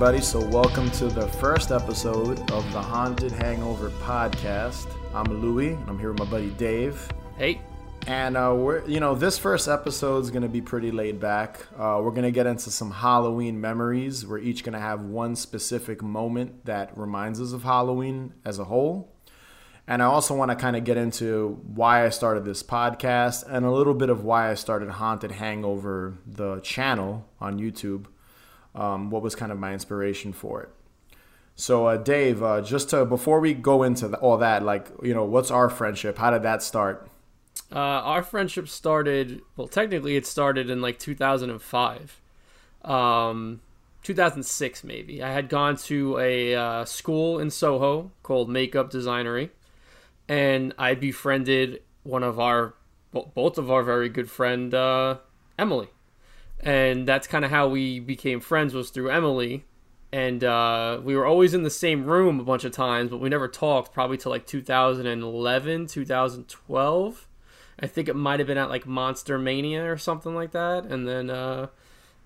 everybody. So, welcome to the first episode of the Haunted Hangover podcast. I'm Louie, and I'm here with my buddy Dave. Hey. And uh, we're, you know, this first episode is going to be pretty laid back. Uh, we're going to get into some Halloween memories. We're each going to have one specific moment that reminds us of Halloween as a whole. And I also want to kind of get into why I started this podcast and a little bit of why I started Haunted Hangover, the channel on YouTube. Um, what was kind of my inspiration for it. So, uh, Dave, uh, just to before we go into the, all that, like, you know, what's our friendship? How did that start? Uh, our friendship started, well, technically it started in like 2005. Um, 2006, maybe. I had gone to a uh, school in Soho called Makeup Designory, and I befriended one of our, both of our very good friend, uh, Emily. And that's kind of how we became friends was through Emily. And uh, we were always in the same room a bunch of times, but we never talked probably till like 2011, 2012 I think it might have been at like Monster Mania or something like that, and then uh,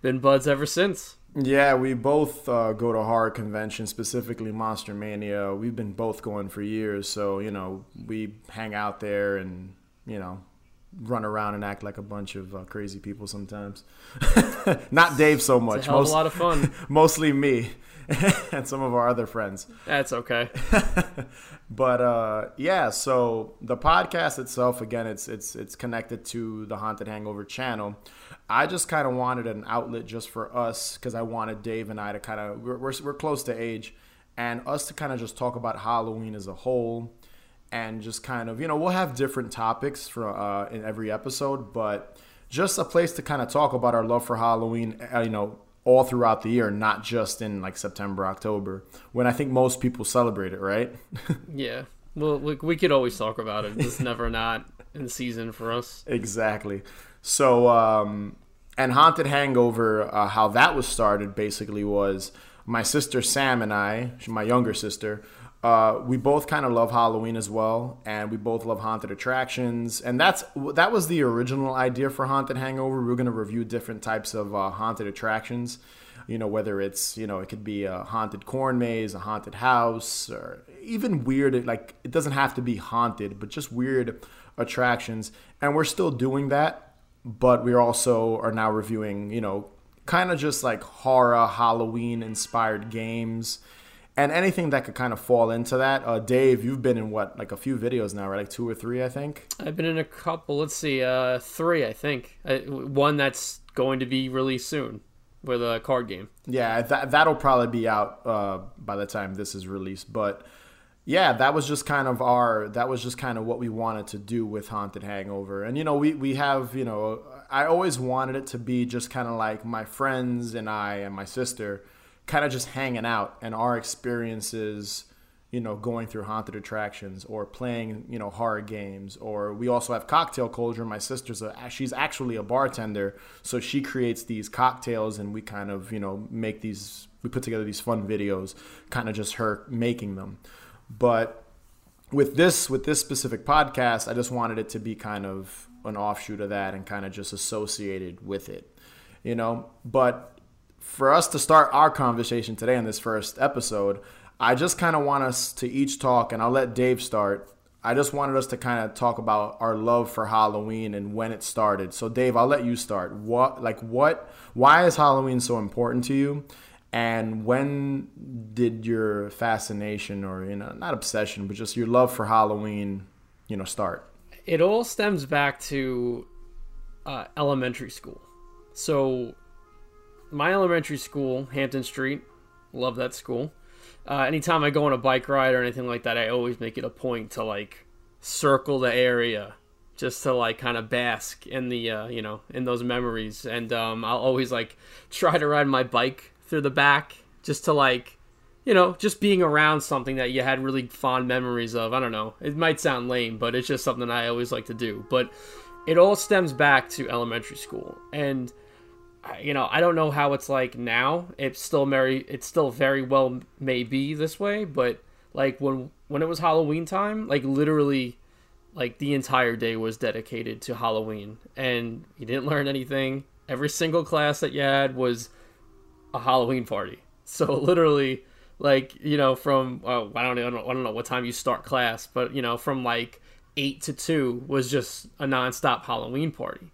been buds ever since. Yeah, we both uh, go to horror conventions, specifically Monster Mania. We've been both going for years, so you know we hang out there and you know run around and act like a bunch of uh, crazy people sometimes. Not Dave so much. It's a, Most, a lot of fun. mostly me. and some of our other friends. That's okay. but uh, yeah, so the podcast itself, again, it's it's it's connected to the Haunted Hangover channel. I just kind of wanted an outlet just for us because I wanted Dave and I to kind of we're, we're we're close to age, and us to kind of just talk about Halloween as a whole, and just kind of you know we'll have different topics for uh, in every episode, but just a place to kind of talk about our love for Halloween. Uh, you know all throughout the year, not just in like September, October, when I think most people celebrate it, right? yeah. Well, we, we could always talk about it. It's never not in season for us. Exactly. So, um, and Haunted Hangover, uh, how that was started basically was my sister Sam and I, my younger sister, uh, we both kind of love Halloween as well, and we both love haunted attractions. And that's that was the original idea for Haunted Hangover. We are going to review different types of uh, haunted attractions. You know, whether it's you know it could be a haunted corn maze, a haunted house, or even weird. Like it doesn't have to be haunted, but just weird attractions. And we're still doing that, but we also are now reviewing. You know, kind of just like horror, Halloween inspired games and anything that could kind of fall into that. Uh, Dave, you've been in what, like a few videos now, right? Like two or three, I think. I've been in a couple. Let's see, uh, three, I think. Uh, one that's going to be released soon with a card game. Yeah, that that'll probably be out uh, by the time this is released. But yeah, that was just kind of our. That was just kind of what we wanted to do with Haunted Hangover. And you know, we we have you know, I always wanted it to be just kind of like my friends and I and my sister kind of just hanging out and our experiences you know going through haunted attractions or playing you know horror games or we also have cocktail culture my sister's a she's actually a bartender so she creates these cocktails and we kind of you know make these we put together these fun videos kind of just her making them. But with this with this specific podcast i just wanted it to be kind of an offshoot of that and kind of just associated with it you know? But for us to start our conversation today in this first episode, I just kind of want us to each talk, and I'll let Dave start. I just wanted us to kind of talk about our love for Halloween and when it started. So, Dave, I'll let you start. What, like, what, why is Halloween so important to you? And when did your fascination, or you know, not obsession, but just your love for Halloween, you know, start? It all stems back to uh, elementary school. So my elementary school, Hampton Street, love that school. Uh, anytime I go on a bike ride or anything like that, I always make it a point to like circle the area just to like kind of bask in the uh, you know in those memories. And um, i'll always like try to ride my bike through the back just to like you know just being around something that you had really fond memories of. I don't know. It might sound lame but it's just something i always like to do. But it all stems back to elementary school. And you know, I don't know how it's like now. It's still very, it's still very well may be this way, but like when when it was Halloween time, like literally, like the entire day was dedicated to Halloween, and you didn't learn anything. Every single class that you had was a Halloween party. So literally, like you know, from uh, I don't know, I don't know what time you start class, but you know, from like eight to two was just a nonstop Halloween party,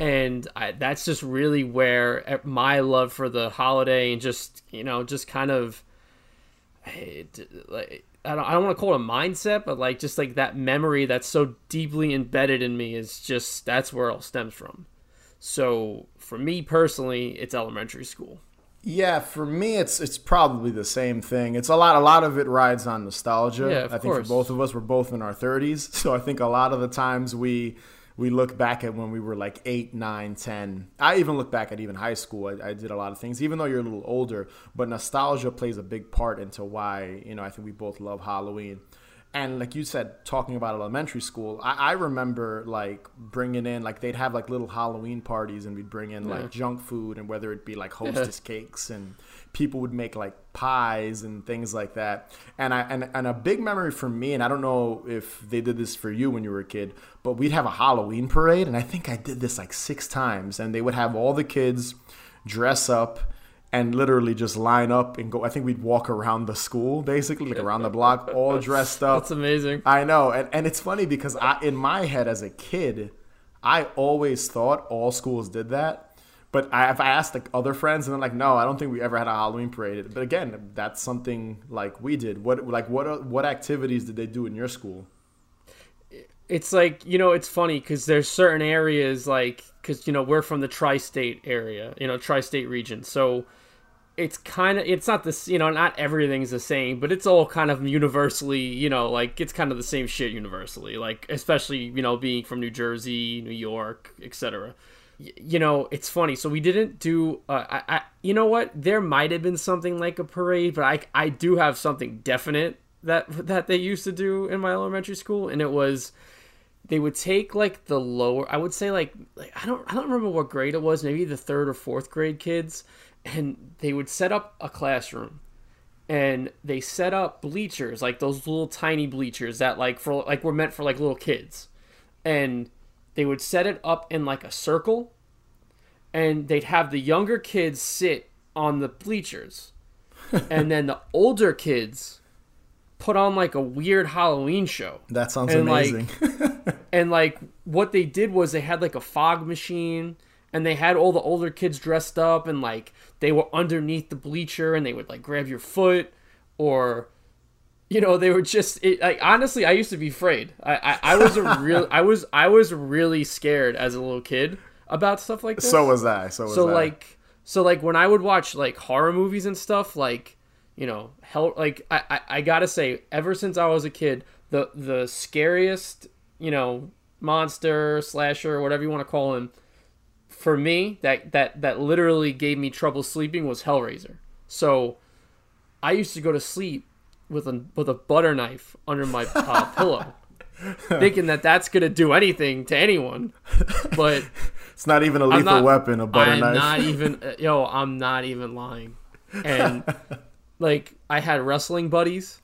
and I, that's just really where eh, my love for the holiday and just you know, just kind of. Eh, like I don't, I don't want to call it a mindset, but like just like that memory that's so deeply embedded in me is just that's where it all stems from. So for me personally, it's elementary school. Yeah, for me, it's it's probably the same thing. It's a lot. A lot of it rides on nostalgia. Yeah, of I think course. for both of us, we're both in our thirties, so I think a lot of the times we we look back at when we were like eight, nine, ten. I even look back at even high school. I, I did a lot of things, even though you're a little older. But nostalgia plays a big part into why you know I think we both love Halloween. And like you said, talking about elementary school, I, I remember like bringing in like they'd have like little Halloween parties, and we'd bring in like junk food, and whether it be like Hostess cakes, and people would make like pies and things like that. And I and, and a big memory for me, and I don't know if they did this for you when you were a kid, but we'd have a Halloween parade, and I think I did this like six times, and they would have all the kids dress up and literally just line up and go. I think we'd walk around the school, basically, like around the block, all dressed up. That's amazing. I know, and, and it's funny because I, in my head as a kid, I always thought all schools did that. But I, if I asked like other friends, and they're like, "No, I don't think we ever had a Halloween parade." But again, that's something like we did. What like what what activities did they do in your school? It's like you know, it's funny because there's certain areas like because you know we're from the tri-state area, you know, tri-state region, so it's kind of it's not this you know not everything's the same but it's all kind of universally you know like it's kind of the same shit universally like especially you know being from new jersey new york etc you know it's funny so we didn't do uh, I, I you know what? There might have been something like a parade but i i do have something definite that that they used to do in my elementary school and it was they would take like the lower i would say like, like i don't i don't remember what grade it was maybe the third or fourth grade kids and they would set up a classroom and they set up bleachers like those little tiny bleachers that like for like were meant for like little kids. And they would set it up in like a circle and they'd have the younger kids sit on the bleachers. And then the older kids put on like a weird halloween show. That sounds And, like, amazing. and like what they did was they had like a fog machine and they had all the older kids dressed up and like they were underneath the bleacher and they would like grab your foot or you know they were just it, like honestly i used to be afraid i i, I was a real i was i was really scared as a little kid about stuff like this so was I. So was so I. like so like when i would watch like horror movies and stuff like you know hell like I, I i gotta say ever since i was a kid the the scariest you know monster slasher whatever you want to call him for me that that that literally gave me trouble sleeping was hellraiser so i used to go to sleep with a with a butter knife under my uh, pillow thinking that that's gonna do anything to anyone but it's not even a lethal not- weapon, a butter I'm knife. not even uh, yo. I'm not even lying. And like I had wrestling buddies,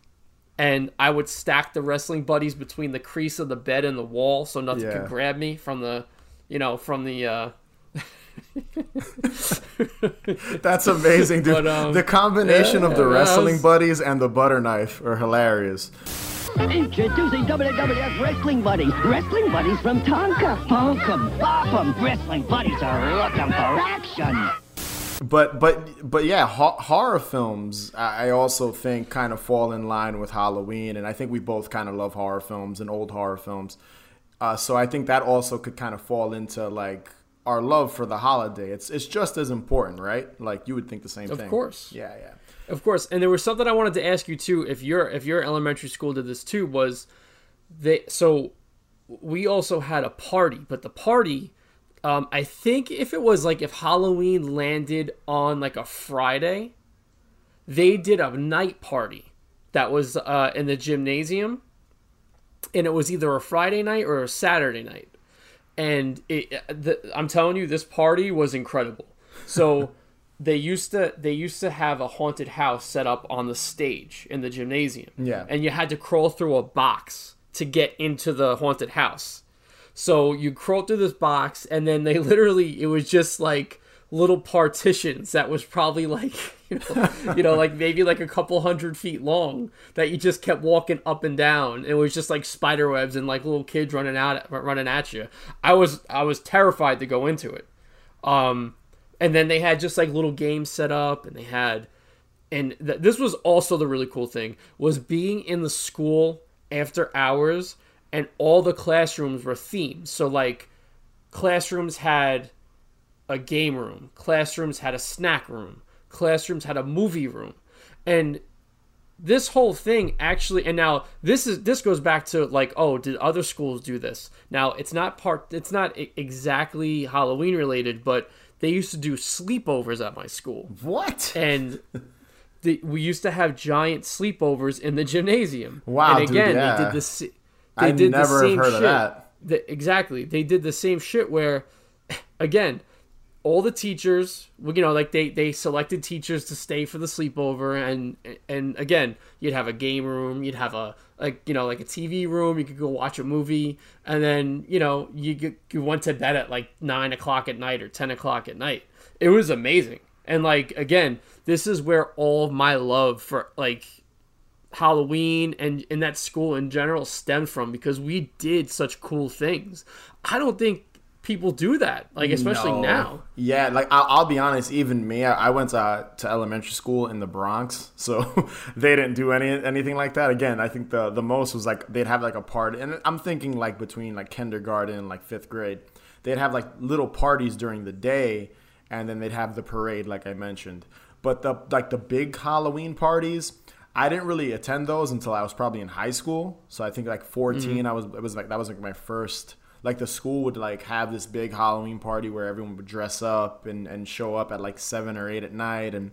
and I would stack the wrestling buddies between the crease of the bed and the wall, so nothing Yeah. could grab me from the, you know, from the. uh That's amazing, dude. But, um, the combination of the yeah, wrestling was- buddies and the butter knife are hilarious. Introducing WWF Wrestling Buddies. Wrestling Buddies from Tonka. Funk 'em, bop 'em. Wrestling Buddies are looking for action. But but but yeah, ho- horror films I I also think kind of fall in line with Halloween, and I think we both kind of love horror films and old horror films. Uh, so I think that also could kind of fall into like our love for the holiday. It's it's just as important, right? Like you would think the same Of thing. Of course. Yeah, yeah. Of course, and there was something I wanted to ask you too. If your if your elementary school did this too, was they so we also had a party, but the party, um, I think if it was like if Halloween landed on like a Friday, they did a night party that was uh, in the gymnasium, and it was either a Friday night or a Saturday night, and it, the, I'm telling you, this party was incredible. So they used to they used to have a haunted house set up on the stage in the gymnasium. Yeah. and you had to crawl through a box to get into the haunted house. So you crawl through this box, and then they literally it was just like little partitions that was probably like you know, you know like maybe like a couple hundred feet long that you just kept walking up and down. It was just like spider webs and like little kids running out running at you. I was i was terrified to go into it. Um and then they had just like little games set up and they had and th- this was also the really cool thing was being in the school after hours and all the classrooms were themed. So like classrooms had a game room. Classrooms had a snack room. Classrooms had a movie room. And this whole thing actually and now this is this goes back to like oh did other schools do this now it's not part it's not exactly halloween related but they used to do sleepovers at my school what and the, we used to have giant sleepovers in the gymnasium wow and again dude, yeah. they did this they I did never the same heard shit of that the, exactly they did the same shit where again all the teachers you know like they they selected teachers to stay for the sleepover and and again you'd have a game room you'd have a like you know like a tv room you could go watch a movie and then you know you you went to bed at like nine o'clock at night or 10 o'clock at night. It was amazing. And like again this is where all my love for like halloween and in that school in general stemmed from because we did such cool things. I don't think people do that like especially No. now Yeah, like I'll, I'll be honest. Even me, I, I went to to elementary school in the Bronx, so they didn't do any anything like that. Again, I think the the most was like they'd have like a party, and I'm thinking like between like kindergarten and like fifth grade, they'd have like little parties during the day, and then they'd have the parade, like I mentioned. But the like the big Halloween parties. I didn't really attend those until I was probably in high school. So I think like 14, mm-hmm. I was it was like that was like my first like the school would like have this big Halloween party where everyone would dress up and, and show up at like seven or eight at night and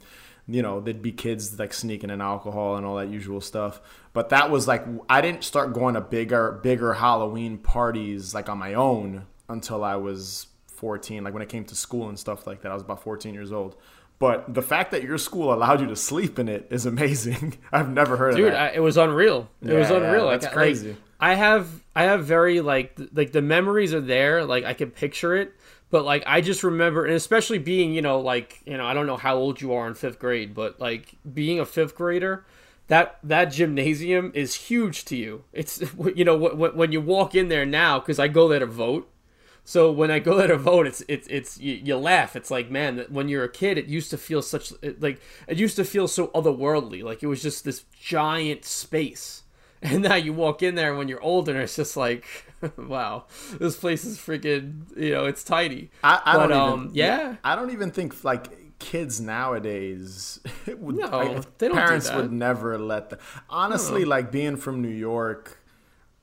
you know there'd be kids like sneaking in alcohol and all that usual stuff. But that was like I didn't start going to bigger bigger Halloween parties like on my own until I was 14 like when it came to school and stuff like that. I was about 14 years old. But the fact that your school allowed you to sleep in it is amazing. I've never heard dude of that. I, it was unreal. It was Yeah, yeah, unreal that's like, crazy. like, i have i have very like th- like the memories are there like i can picture it but like i just remember and especially being you know like you know i don't know how old you are in fifth grade but like being a fifth grader that that gymnasium is huge to you it's you know when, when you walk in there now because i go there to vote so when I go there to vote, it's it's it's you, you laugh. It's like man, when you're a kid, it used to feel such it, like it used to feel so otherworldly. Like it was just this giant space, and now you walk in there when you're older, and it's just like, wow, this place is freaking you know it's tidy. I, I but don't um even, yeah, I don't even think like kids nowadays would No, like, they don't do parents that. would never let them. Honestly, like being from New York,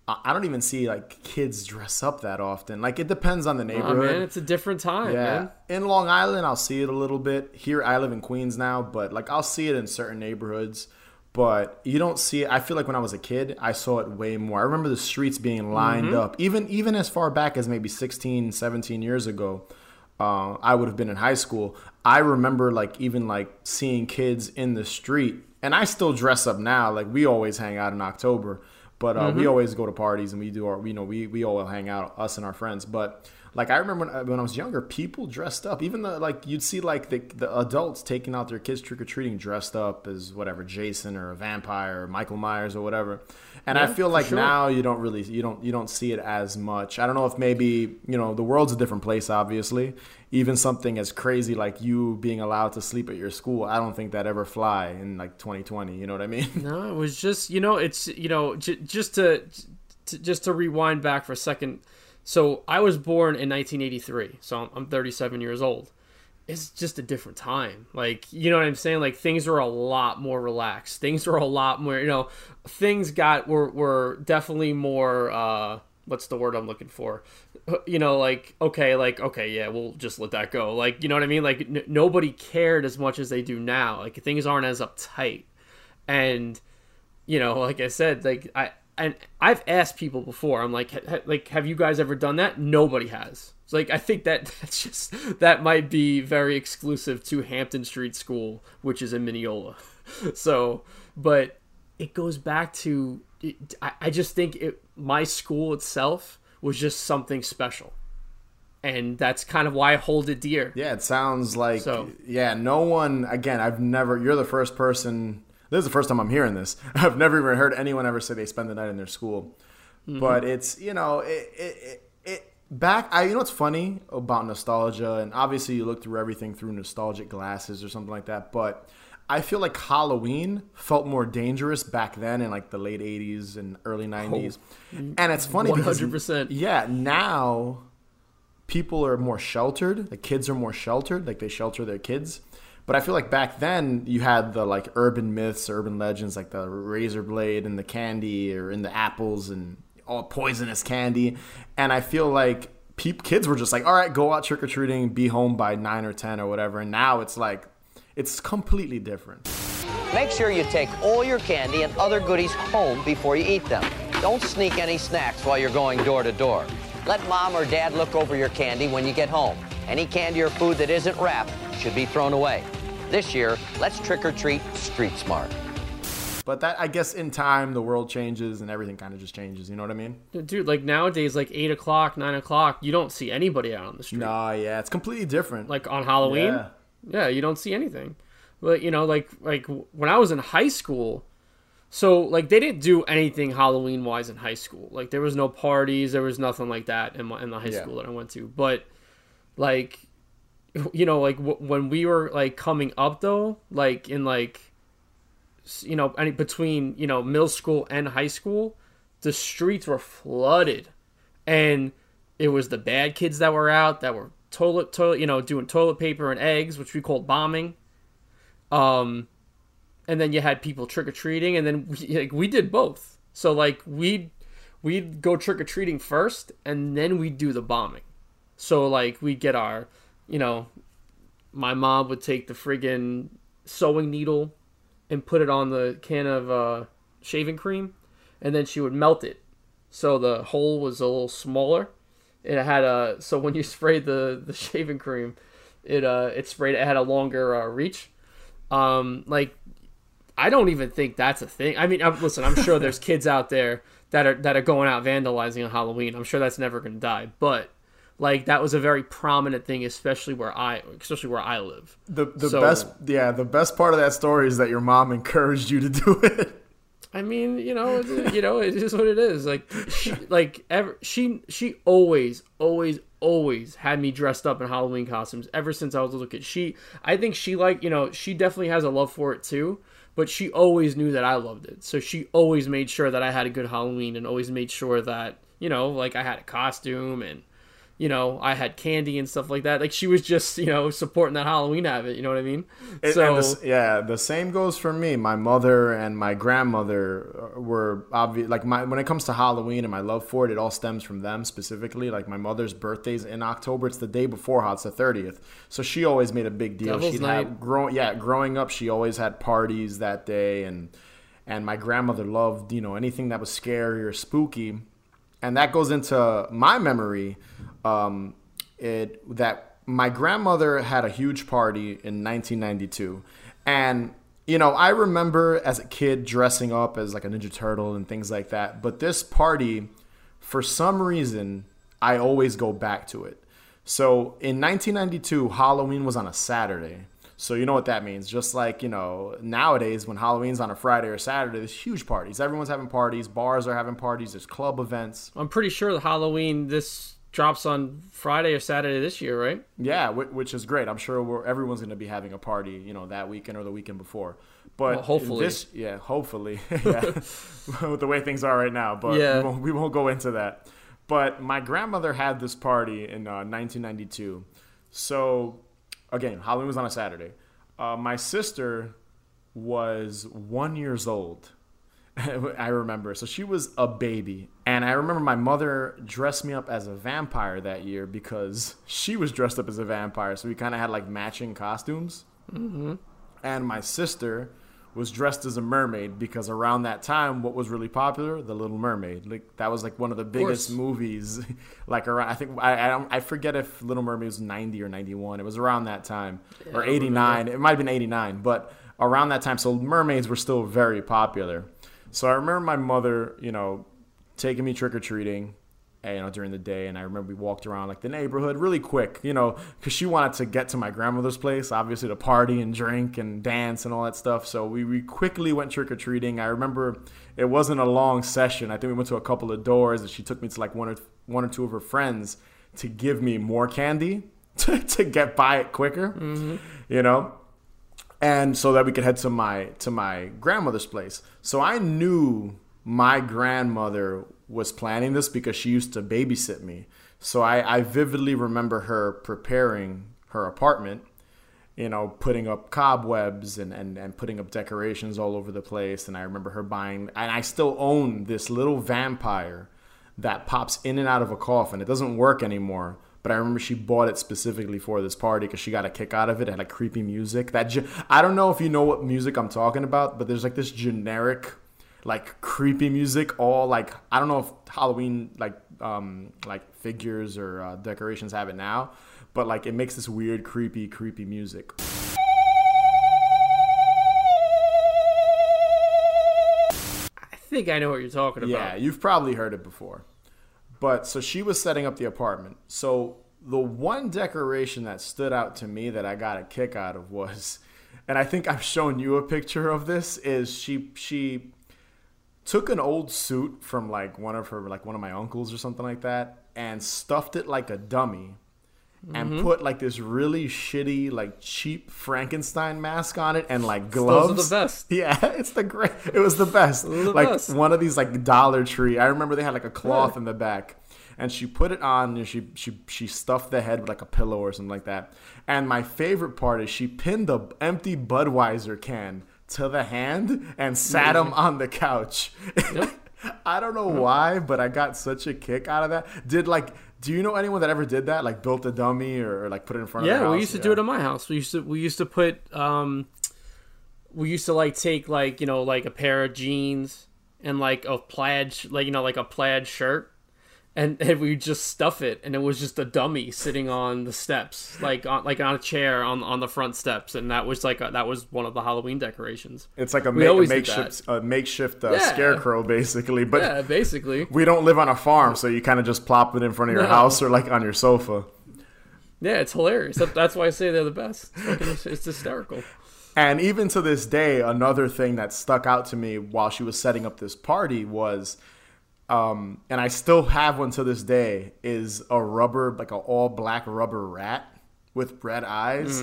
I don't even see like kids dress up that often. Like it depends on the oh, neighborhood. man, it's a different time, yeah, man. in Long Island, I'll see it a little bit. Here, I live in Queens now, but like I'll see it in certain neighborhoods. But you don't see it. I feel like when I was a kid, I saw it way more. I remember the streets being lined Mm-hmm. up, even even as far back as maybe 16, 17 years ago. Uh, I would have been in high school. I remember like even like seeing kids in the street, and I still dress up now. Like we always hang out in October, but uh, Mm-hmm. we always go to parties and we do our, you know, we we all hang out, us and our friends. But like I remember when, uh, when I was younger, people dressed up. Even the like you'd see like the the adults taking out their kids trick or treating dressed up as whatever Jason or a vampire or Michael Myers or whatever. And I feel like sure. now you don't really you don't you don't see it as much. I don't know if maybe you know the world's a different place. Obviously, even something as crazy like you being allowed to sleep at your school, I don't think that ever fly in like 2020. You know what I mean? No, it was just you know it's you know j- just to, to just to rewind back for a second. So I was born in 1983, so I'm, I'm 37 years old. It's just a different time. Like you know what I'm saying? Like things were a lot more relaxed. Things were a lot more you know. Things got were were definitely more. uh What's the word I'm looking for? You know, like okay, like okay, yeah, we'll just let that go. Like you know what I mean? Like n- nobody cared as much as they do now. Like things aren't as uptight, and you know, like I said, like I and I've asked people before. I'm like, ha, like, have you guys ever done that? Nobody has. It's like I think that that's just that might be very exclusive to Hampton Street School, which is in Mineola. So, but it goes back to it, I, I just think it my school itself was just something special. and that's kind of why I hold it dear. Yeah, it sounds like So- yeah. No one again. I've never. You're the first person. This is the first time I'm hearing this. I've never even heard anyone ever say they spend the night in their school. But it's you know it, it, it, it back. I you know what's funny about nostalgia, and obviously you look through everything through nostalgic glasses or something like that. But I feel like Halloween felt more dangerous back then in like the late '80s and early '90s. and it's funny because 100%. yeah, now people are more sheltered. The kids are more sheltered. Like they shelter their kids. But I feel like back then you had the like urban myths, urban legends, like the razor blade and the candy, or in the apples and all poisonous candy. And I feel like peop- kids were just like, all right, go out trick or treating, be home by nine or ten or whatever. And now it's like, it's completely different. Make sure you take all your candy and other goodies home before you eat them. Don't sneak any snacks while you're going door to door. Let mom or dad look over your candy when you get home. Any candy or food that isn't wrapped should be thrown away. This year, let's trick or treat street smart. But that, I guess, in time, the world changes and everything kind of just changes. You know what I mean? Dude, like nowadays, like eight o'clock, nine o'clock, you don't see anybody out on the street. Nah, yeah, it's completely different. Like on Halloween, Yeah. yeah, you don't see anything. But you know, like like when I was in high school, so like they didn't do anything Halloween wise in high school. Like there was no parties, there was nothing like that in my in the high Yeah. school that I went to. But like, you know, like w- when we were like coming up though, like in like, you know, any between you know middle school and high school, the streets were flooded, and it was the bad kids that were out that were toilet toilet you know doing toilet paper and eggs, which we called bombing. Um, and then you had people trick or treating, and then we, like we did both. So like we we'd go trick or treating first, and then we'd do the bombing. So like we'd get our, you know, my mom would take the friggin' sewing needle and put it on the can of uh, shaving cream, and then she would melt it, so the hole was a little smaller. It had a so when you sprayed the the shaving cream, it uh it sprayed it had a longer uh, reach. Um, like I don't even think that's a thing. I mean, I'm, listen, I'm sure there's kids out there that are that are going out vandalizing on Halloween. I'm sure that's never going to die, but like that was a very prominent thing, especially where I, especially where I live. The the So- best yeah the best part of that story is that your mom encouraged you to do it. I mean, you know, you know, it is what it is. Like, she, like ever, she she always, always, always had me dressed up in Halloween costumes ever since I was a little kid. She, I think she like, you know, she definitely has a love for it too. But she always knew that I loved it, so she always made sure that I had a good Halloween, and always made sure that you know, like I had a costume and you know, I had candy and stuff like that. Like she was just, you know, supporting that Halloween habit. You know what I mean? And- so the yeah, the same goes for me. My mother and my grandmother uh, were obvious. Like my when it comes to Halloween and my love for it, it all stems from them specifically. Like my mother's birthday's in October. It's the day before. How it's the thirtieth. So she always made a big deal. Devil's She'd Night. have grow yeah. Growing up, she always had parties that day, and and my grandmother loved you know anything that was scary or spooky, and that goes into my memory. Um, it that my grandmother had a huge party in 1992 and you know i remember as a kid dressing up as like a ninja turtle and things like that but this party for some reason i always go back to it so in 1992 halloween was on a saturday so you know what that means just like you know nowadays when halloween's on a friday or saturday there's huge parties everyone's having parties bars are having parties there's club events I'm pretty sure the Halloween this drops on Friday or Saturday this year, right? Yeah, which is great. I'm sure we're, everyone's going to be having a party, you know, that weekend or the weekend before. But Well, hopefully. this, yeah, hopefully, yeah, with the way things are right now. But Yeah. we, won't, we won't go into that. But my grandmother had this party in uh, 1992. So again, Halloween was on a Saturday. Uh, my sister was one years old. I remember. So she was a baby. And I remember my mother dressed me up as a vampire that year because she was dressed up as a vampire. So we kind of had like matching costumes. Mm-hmm. And my sister was dressed as a mermaid because around that time, what was really popular? The Little Mermaid. Like that was like one of the biggest course. movies. like around, I think I I, don't, I forget if Little Mermaid was ninety or ninety one. It was around that time or eighty nine. It might have been eighty nine, but around that time. So mermaids were still very popular. So I remember my mother, you know, taking me trick or treating, you know, during the day. And I remember we walked around like the neighborhood really quick, you know, because she wanted to get to my grandmother's place, obviously to party and drink and dance and all that stuff. So we, we quickly went trick or treating. I remember it wasn't a long session. I think we went to a couple of doors and she took me to like one or one or two of her friends to give me more candy to, to get by it quicker, mm-hmm. you know and so that we could head to my to my grandmother's place. So I knew my grandmother was planning this because she used to babysit me. So I, I vividly remember her preparing her apartment, you know, putting up cobwebs and, and, and putting up decorations all over the place. And I remember her buying, and I still own this little vampire that pops in and out of a coffin. It doesn't work anymore, but I remember she bought it specifically for this party because she got a kick out of it. It had like creepy music. That ge- I don't know if you know what music I'm talking about, but there's like this generic, like creepy music. All like I don't know if Halloween like um like figures or uh, decorations have it now, but like it makes this weird, creepy, creepy music. I think I know what you're talking about. Yeah, you've probably heard it before. But so she was setting up the apartment. So the one decoration that stood out to me that I got a kick out of was, and I think I've shown you a picture of this, is she she took an old suit from like one of her like one of my uncles or something like that and stuffed it like a dummy and mm-hmm. put like this really shitty like cheap Frankenstein mask on it and like gloves. Those are the best. Yeah, it's the great. It was the best. the like best. one of these like Dollar Tree. I remember they had like a cloth in the back, and she put it on. And she she she stuffed the head with like a pillow or something like that. And my favorite part is she pinned a empty Budweiser can to the hand and sat him on the couch. I don't know why, but I got such a kick out of that. Did like, do you know anyone that ever did that? Like built a dummy or, like put it in front of their Yeah, we used to do it at my house. We used to we used to put um we used to like take like, you know, like a pair of jeans and like a plaid like you know like a plaid shirt and, and we just stuff it and it was just a dummy sitting on the steps like on like on a chair on on the front steps and that was like a, that was one of the Halloween decorations. It's like a, ma- did makeshift, a makeshift uh, Yeah. scarecrow, basically. But Yeah, basically. we don't live on a farm, so you kind of just plop it in front of your No. house or like on your sofa. Yeah, it's hilarious. That's why I say they're the best. It's- it's hysterical. And even to this day, another thing that stuck out to me while she was setting up this party was, um, and I still have one to this day, is a rubber, like a all black rubber rat with red eyes.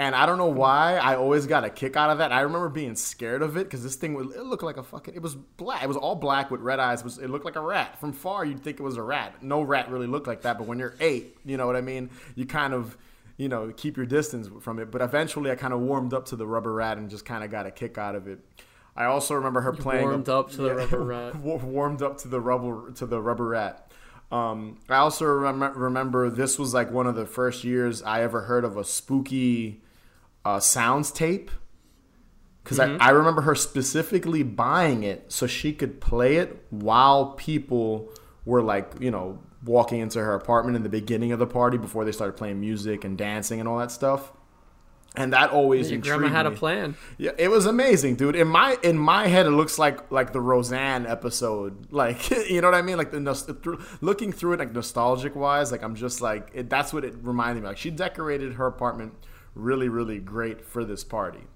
And I don't know why I always got a kick out of that. I remember being scared of it because this thing would, it looked like a fucking, it was black. It was all black with red eyes. It, was, it looked like a rat. From far, you'd think it was a rat. No rat really looked like that. But when you're eight, you know what I mean? You kind of, you know, keep your distance from it. But eventually, I kind of warmed up to the rubber rat and just kind of got a kick out of it. I also remember her playing. warmed up to the rubber rat. warmed up to the rubber to the rubber rat. Um, I also rem- remember this was like one of the first years I ever heard of a spooky uh, sounds tape. Because I, I remember her specifically buying it so she could play it while people were like, you know, walking into her apartment in the beginning of the party before they started playing music and dancing and all that stuff. And that always Your grandma had a plan. Yeah, it was amazing, dude. In my in my head, it looks like like the Roseanne episode. Like, you know what I mean? Like the looking through it, like nostalgic wise, like I'm just like it, that's what it reminded me. Like she decorated her apartment really, really great for this party.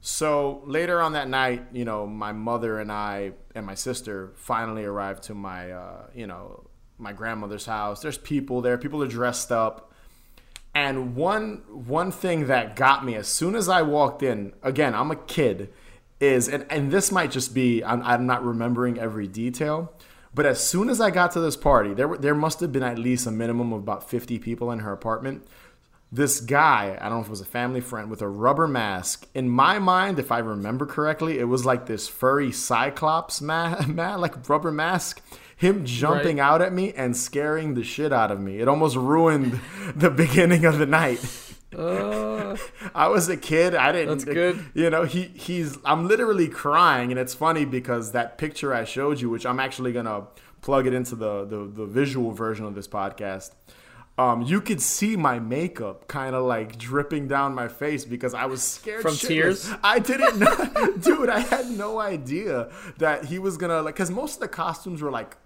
So later on that night, you know, my mother and I and my sister finally arrived to my, uh, you know, my grandmother's house. There's people there. People are dressed up. And one one thing that got me as soon as I walked in, again, I'm a kid, is and, and this might just be I'm, I'm not remembering every detail, but as soon as I got to this party, there there must have been at least a minimum of about 50 people in her apartment. This guy, I don't know if it was a family friend with a rubber mask. In my mind, if I remember correctly, it was like this furry cyclops ma- ma- like rubber mask. Him jumping Right. out at me and scaring the shit out of me. It almost ruined the beginning of the night. Uh, I was a kid. I didn't. That's good. You know, he he's. I'm literally crying, and it's funny because that picture I showed you, which I'm actually gonna plug it into the the, the visual version of this podcast. Um, you could see my makeup kind of like dripping down my face because I was scared From shitless. tears? I didn't know, dude. I had no idea that he was gonna like because most of the costumes were like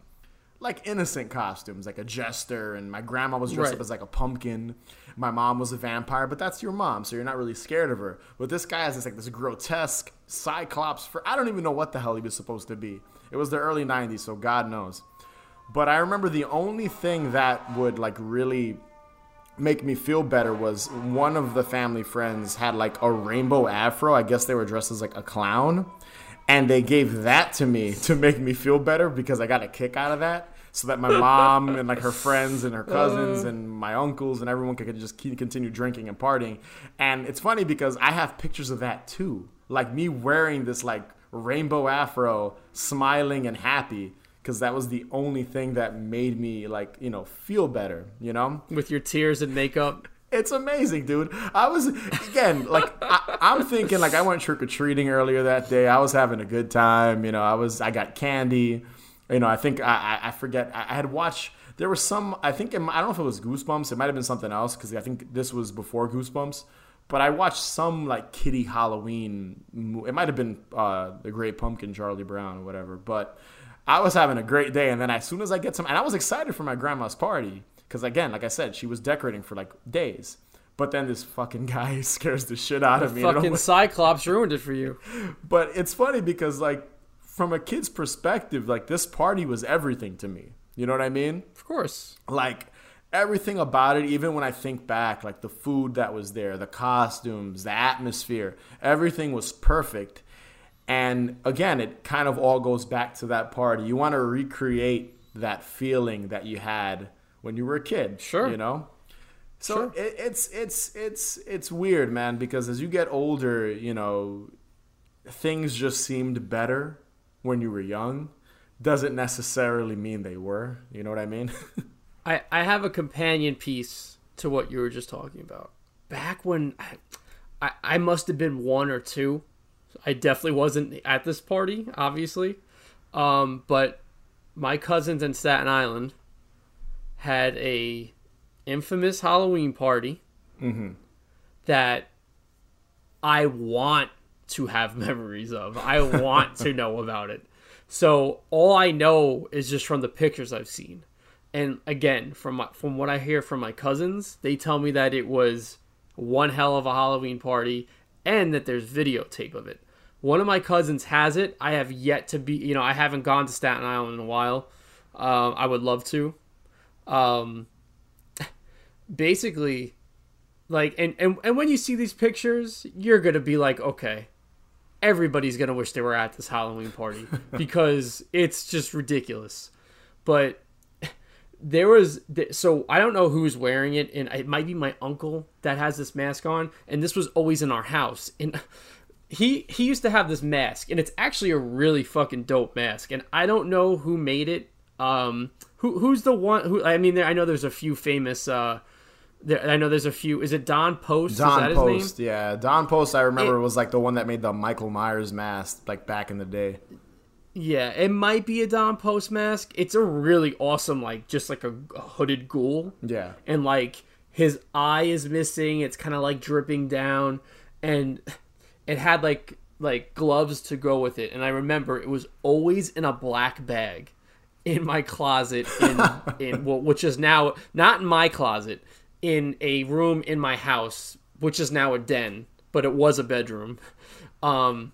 like innocent costumes, like a jester, and my grandma was dressed Right. up as like a pumpkin. My mom was a vampire, but that's your mom, so you're not really scared of her. But this guy has this like this grotesque cyclops for I don't even know what the hell he was supposed to be. It was the early '90s, so God knows. But I remember the only thing that would like really make me feel better was one of the family friends had like a rainbow afro. I guess they were dressed as like a clown. And they gave that to me to make me feel better because I got a kick out of that. So that my mom and like her friends and her uh-huh. cousins and my uncles and everyone could just keep, continue drinking and partying. And it's funny because I have pictures of that too. Like me wearing this like rainbow afro, smiling and happy because that was the only thing that made me like, you know, feel better, you know? with your tears and makeup. It's amazing, dude. I was again like I, I'm thinking like I went trick or treating earlier that day. I was having a good time. You know, I was I got candy. You know, I think I I, I forget. I, I had watched. There was some. I think I don't know if it was Goosebumps. It might have been something else because I think this was before Goosebumps. But I watched some like kitty Halloween. It might have been uh, the Great Pumpkin, Charlie Brown, or whatever. But I was having a great day, and then as soon as I get some, and I was excited for my grandma's party because again, like I said, she was decorating for like days. But then this fucking guy scares the shit out of me. Fucking Cyclops ruined it for you. but it's funny because like from a kid's perspective, like this party was everything to me. You know what I mean? Of course. Like everything about it, even when I think back, like the food that was there, the costumes, the atmosphere, everything was perfect. And again, it kind of all goes back to that party. You want to recreate that feeling that you had when you were a kid. Sure. You know? So Sure. it, it's it's it's it's weird, man, because as you get older, you know, things just seemed better when you were young. Doesn't necessarily mean they were. You know what I mean? I, I have a companion piece to what you were just talking about. Back when I, I, I must have been one or two. I definitely wasn't at this party, obviously. Um, but my cousins in Staten Island had a infamous Halloween party that I want to have memories of. I want to know about it. So all I know is just from the pictures I've seen. And again, from my, from what I hear from my cousins, they tell me that it was one hell of a Halloween party and that there's videotape of it. One of my cousins has it. I have yet to be, you know, I haven't gone to Staten Island in a while. Um, I would love to. Um, basically, like, and, and, and when you see these pictures, you're to be like, okay, everybody's to wish they were at this Halloween party because it's just ridiculous. But there was so I don't know who's wearing it, and it might be my uncle that has this mask on, and this was always in our house. And he he used to have this mask, and it's actually a really fucking dope mask. And I don't know who made it. Um, who who's the one who? I mean, there, I know there's a few famous. Uh, there, I know there's a few. Is it Don Post? is that Don Post, yeah. Don Post, I remember It- was like the one that made the Michael Myers mask, like back in the day. Yeah, it might be a Don Post mask. It's a really awesome, like just like a, a hooded ghoul. Yeah. and like his eye is missing it's kind of like dripping down and it had like like gloves to go with it and i remember it was always in a black bag in my closet in in well, which is now not in my closet in a room in my house which is now a den but it was a bedroom um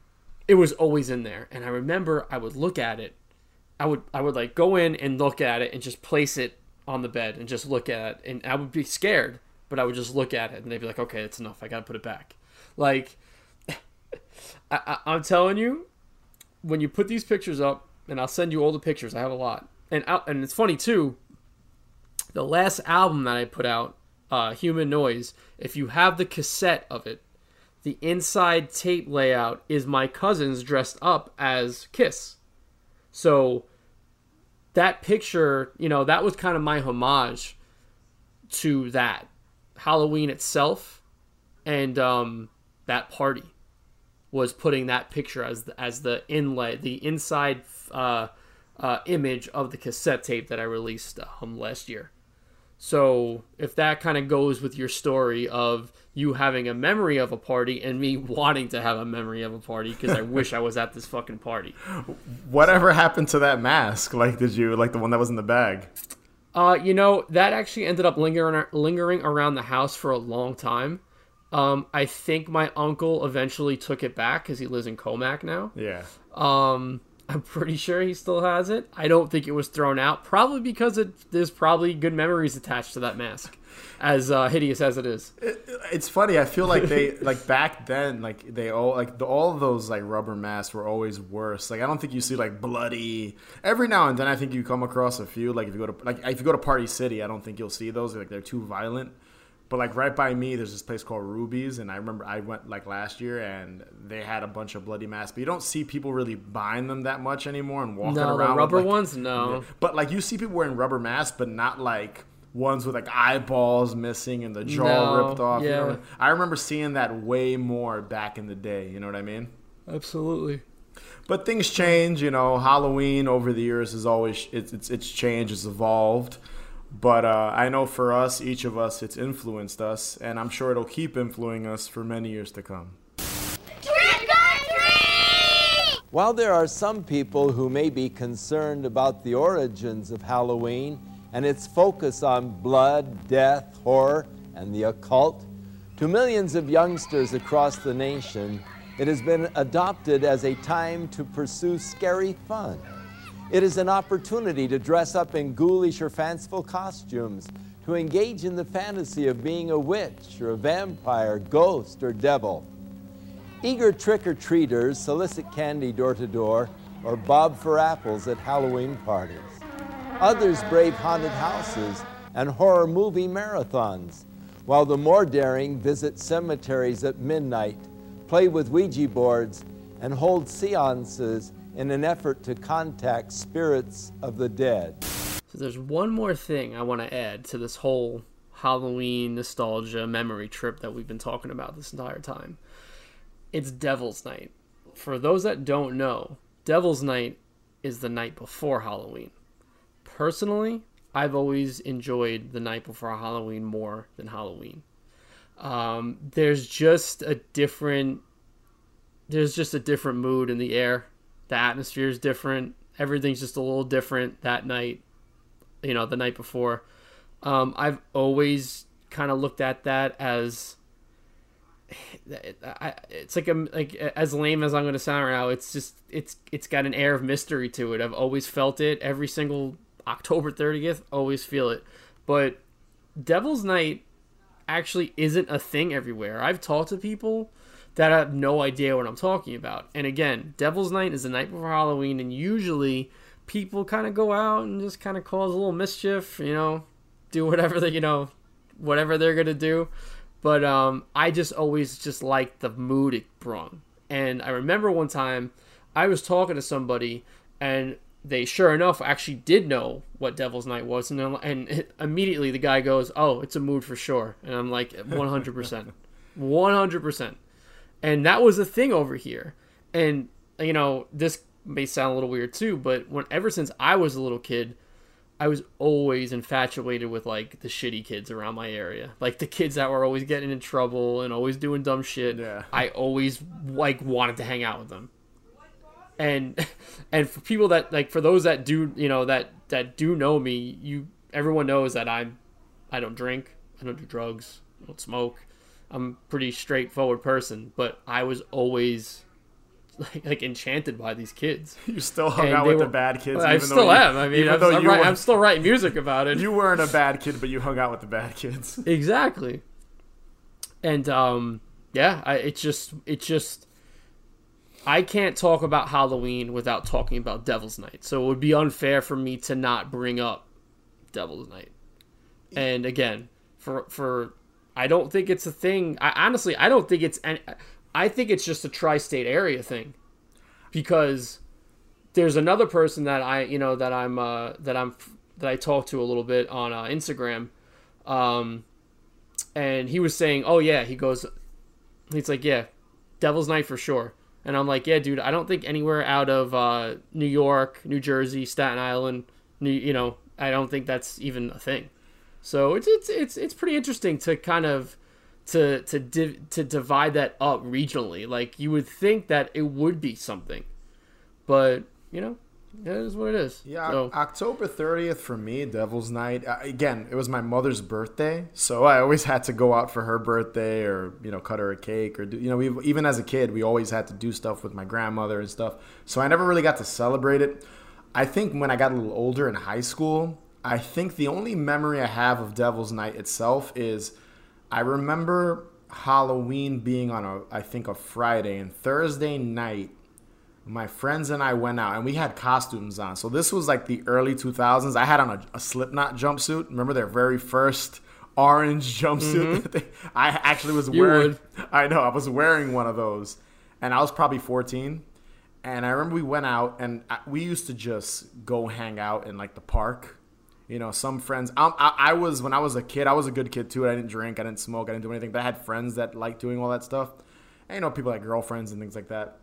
it was always in there and i remember i would look at it I would I would like go in and look at it and just place it on the bed and just look at it and I would be scared, but I would just look at it and they'd be like, okay, it's enough. I gotta put it back. Like, I, I, I'm telling you, when you put these pictures up, and I'll send you all the pictures. I have a lot, and out, and it's funny too. The last album that I put out, uh, Human Noise. If you have the cassette of it, the inside tape layout is my cousins dressed up as Kiss. So that picture, you know, that was kind of my homage to that Halloween itself, and um, that party was putting that picture as the, as the inlay, the inside uh, uh, image of the cassette tape that I released um, last year. So if that kind of goes with your story of you having a memory of a party and me wanting to have a memory of a party because I wish I was at this fucking party. Whatever happened to that mask? Like, did you like the one that was in the bag? Uh, you know that actually ended up lingering lingering around the house for a long time. Um, I think my uncle eventually took it back because he lives in Commack now. Yeah. Um, I'm pretty sure he still has it. I don't think it was thrown out, probably because it, there's probably good memories attached to that mask, as uh, hideous as it is. It's funny. I feel like they like back then, like they all like the, all of those like rubber masks were always worse. Like I don't think you see like bloody. Every now and then, I think you come across a few. Like if you go to like if you go to Party City, I don't think you'll see those. Like they're too violent. But like right by me, there's this place called Ruby's, and I remember I went like last year, and they had a bunch of bloody masks. But you don't see people really buying them that much anymore and walking No, around. the with, rubber like- ones, no. But like you see people wearing rubber masks, but not like ones with like eyeballs missing and the jaw No, ripped off. You yeah. know? I remember seeing that way more back in the day. You know what I mean? Absolutely. But things change, you know. Halloween over the years is always it's it's, it's changed, it's evolved. But uh, I know for us, each of us, it's influenced us, and I'm sure it'll keep influencing us for many years to come. While there are some people who may be concerned about the origins of Halloween and its focus on blood, death, horror, and the occult, to millions of youngsters across the nation, it has been adopted as a time to pursue scary fun. It is an opportunity to dress up in ghoulish or fanciful costumes, to engage in the fantasy of being a witch or a vampire, ghost, or devil. Eager trick or treaters solicit candy door to door or bob for apples at Halloween parties. Others brave haunted houses and horror movie marathons, while the more daring visit cemeteries at midnight, play with Ouija boards, and hold seances in an effort to contact spirits of the dead. So there's one more thing I want to add to this whole Halloween nostalgia memory trip that we've been talking about this entire time. It's Devil's Night. For those that don't know, Devil's Night is the night before Halloween. Personally, I've always enjoyed the night before Halloween more than Halloween. Um, there's just a different there's just a different mood in the air. The atmosphere is different. Everything's just a little different that night. You know, the night before. Um, I've always kind of looked at that as it's like a like as lame as I'm going to sound right now. It's just it's it's got an air of mystery to it. I've always felt it. Every single October 30th, always feel it. But Devil's Night actually isn't a thing everywhere. I've talked to people that I have no idea what I'm talking about. And again, Devil's Night is the night before Halloween, and usually people kind of go out and just kind of cause a little mischief, you know, do whatever they, you know, whatever they're gonna do. But um, I just always just liked the mood it brought. And I remember one time I was talking to somebody, and they sure enough actually did know what Devil's Night was, and and it, immediately the guy goes, "Oh, it's a mood for sure," and I'm like, "100 percent, 100 percent." And that was a thing over here. And you know, this may sound a little weird too, but when ever since I was a little kid, I was always infatuated with like the shitty kids around my area. Like the kids that were always getting in trouble and always doing dumb shit. Yeah. I always like wanted to hang out with them. And and for people that like for those that do, you know, that that do know me, you everyone knows that I'm I don't drink, I don't do drugs, I don't smoke. I'm a pretty straightforward person, but I was always like, like enchanted by these kids. You still hung And out with were- the bad kids. I even though still you- am. I mean, I'm, I'm write- I'm still writing music about it. you weren't a bad kid, but you hung out with the bad kids. exactly. And um, yeah, I, it's just it's just I can't talk about Halloween without talking about Devil's Night. So it would be unfair for me to not bring up Devil's Night. And again, for for I don't think it's a thing. I honestly I don't think it's an I think it's just a tri-state area thing. Because there's another person that I, you know, that I'm uh that I'm that I talked to a little bit on uh, Instagram um and he was saying, "Oh yeah," he goes he's like, "Yeah, Devil's Night for sure." And I'm like, "Yeah, dude, I don't think anywhere out of uh, New York, New Jersey, Staten Island, New, you know, I don't think that's even a thing." So it's it's it's it's pretty interesting to kind of to to div- to divide that up regionally. Like you would think that it would be something, but you know, it is what it is. Yeah, So, October 30th for me, Devil's Night. Uh, again, it was my mother's birthday, so I always had to go out for her birthday or, you know, cut her a cake or do, you know, we even as a kid, we always had to do stuff with my grandmother and stuff. So I never really got to celebrate it. I think when I got a little older in high school, I think the only memory I have of Devil's Night itself is I remember Halloween being on a I think a Friday and Thursday night my friends and I went out and we had costumes on. So this was like the early 2000s. I had on a, a Slipknot jumpsuit. Remember their very first orange jumpsuit? Mm-hmm. I actually was wearing. I know I was wearing one of those, and I was probably 14. And I remember we went out and I, we used to just go hang out in like the park. You know, some friends. Um, I, I was when I was a kid. I was a good kid too. I didn't drink. I didn't smoke. I didn't do anything. But I had friends that liked doing all that stuff. And you know, people like girlfriends and things like that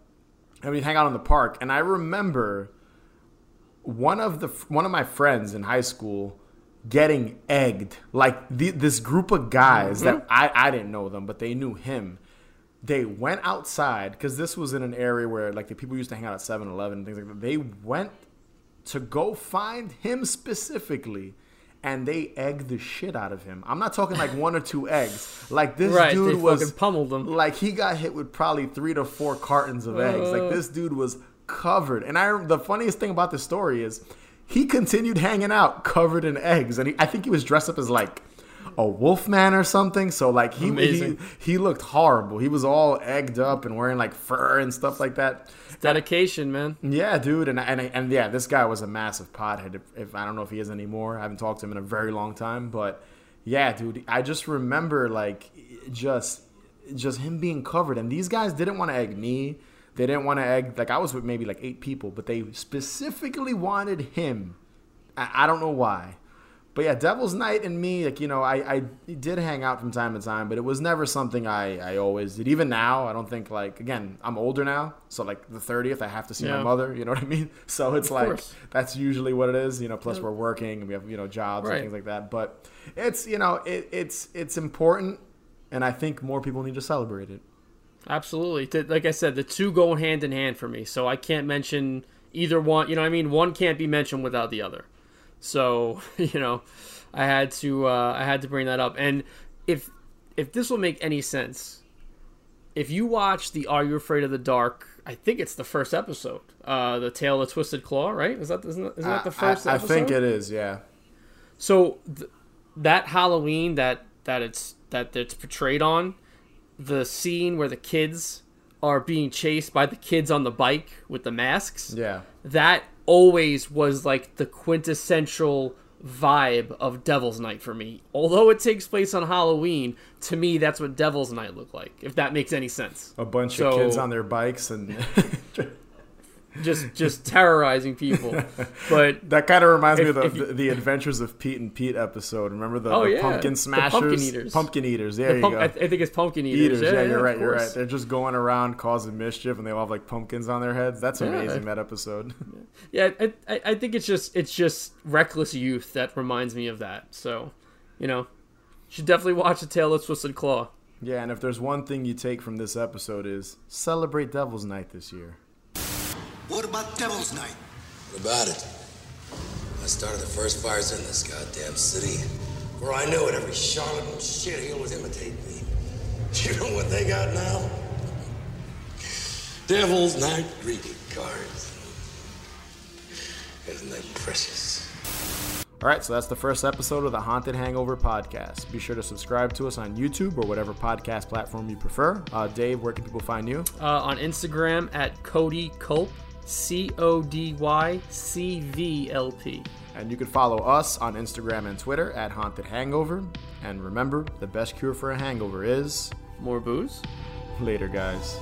and we'd hang out in the park. And I remember one of the one of my friends in high school getting egged. Like the, this group of guys that I I didn't know them, but they knew him. They went outside because this was in an area where like the people used to hang out at 7-Eleven and things like that. They went to go find him specifically. And they egg the shit out of him. I'm not talking like one or two eggs. Like this Right, dude was fucking pummeled him. like he got hit with probably three to four cartons of eggs. Uh. Like this dude was covered. And I the funniest thing about this story is he continued hanging out covered in eggs, and he, I think he was dressed up as like a wolf man or something. So like he, he he looked horrible. He was all egged up and wearing like fur and stuff like that. Dedication, man. Yeah, dude, and and and yeah, this guy was a massive pothead. If, if I don't know if he is anymore, I haven't talked to him in a very long time, but yeah, dude, I just remember like just just him being covered, and these guys didn't want to egg me. They didn't want to egg like I was with maybe like eight people, but they specifically wanted him. I, I don't know why. But yeah, Devil's Night and me, like you know, I, I did hang out from time to time, but it was never something I, I always did. Even now, I don't think like again, I'm older now, so like the thirtieth, I have to see my mother. You know what I mean? So it's like course. that's usually what it is. You know, plus we're working and we have you know jobs Right. and things like that. But it's you know it, it's it's important, and I think more people need to celebrate it. Absolutely. Like I said, the two go hand in hand for me. So I can't mention either one. You know what I mean? One can't be mentioned without the other. So, you know, I had to uh, I had to bring that up. And if if this will make any sense, if you watch the Are You Afraid of the Dark, I think it's the first episode. Uh, the Tale of the Twisted Claw, right? Is that isn't that, isn't that the first I, I episode? think it is. Yeah. So th- that Halloween that that it's that it's portrayed on, the scene where the kids are being chased by the kids on the bike with the masks. Yeah. That always was like the quintessential vibe of Devil's Night for me. Although it takes place on Halloween, to me that's what Devil's Night looked like. If that makes any sense. A bunch So- of kids on their bikes and Just just terrorizing people. But That kind of reminds me of the, you- the, the Adventures of Pete and Pete episode. Remember the, Oh, the yeah. pumpkin smashers, pumpkin eaters. Pumpkin eaters. There the you pump, go. I, I think it's pumpkin eaters. eaters. Yeah, Yeah, you're right. You're right. They're just going around causing mischief, and they all have like pumpkins on their heads. That's Yeah. amazing. That episode. Yeah, I, I, I think it's just it's just reckless youth that reminds me of that. So, you know, you should definitely watch the Tale of Twisted Claw. yeah, and if there's one thing you take from this episode is celebrate Devil's Night this year. What about Devil's Night? What about it? I started the first fires in this goddamn city. Where I knew it, every charlatan shitheel was imitating me. Do you know what they got now? Devil's Night greeting cards. Isn't that precious? All right, so that's the first episode of the Haunted Hangover podcast. Be sure to subscribe to us on YouTube or whatever podcast platform you prefer. Uh, Dave, where can people find you? Uh, on Instagram at Cody Culp, C O D Y C V L P. And you can follow us on Instagram and Twitter at Haunted Hangover. And remember, the best cure for a hangover is More booze? later, guys.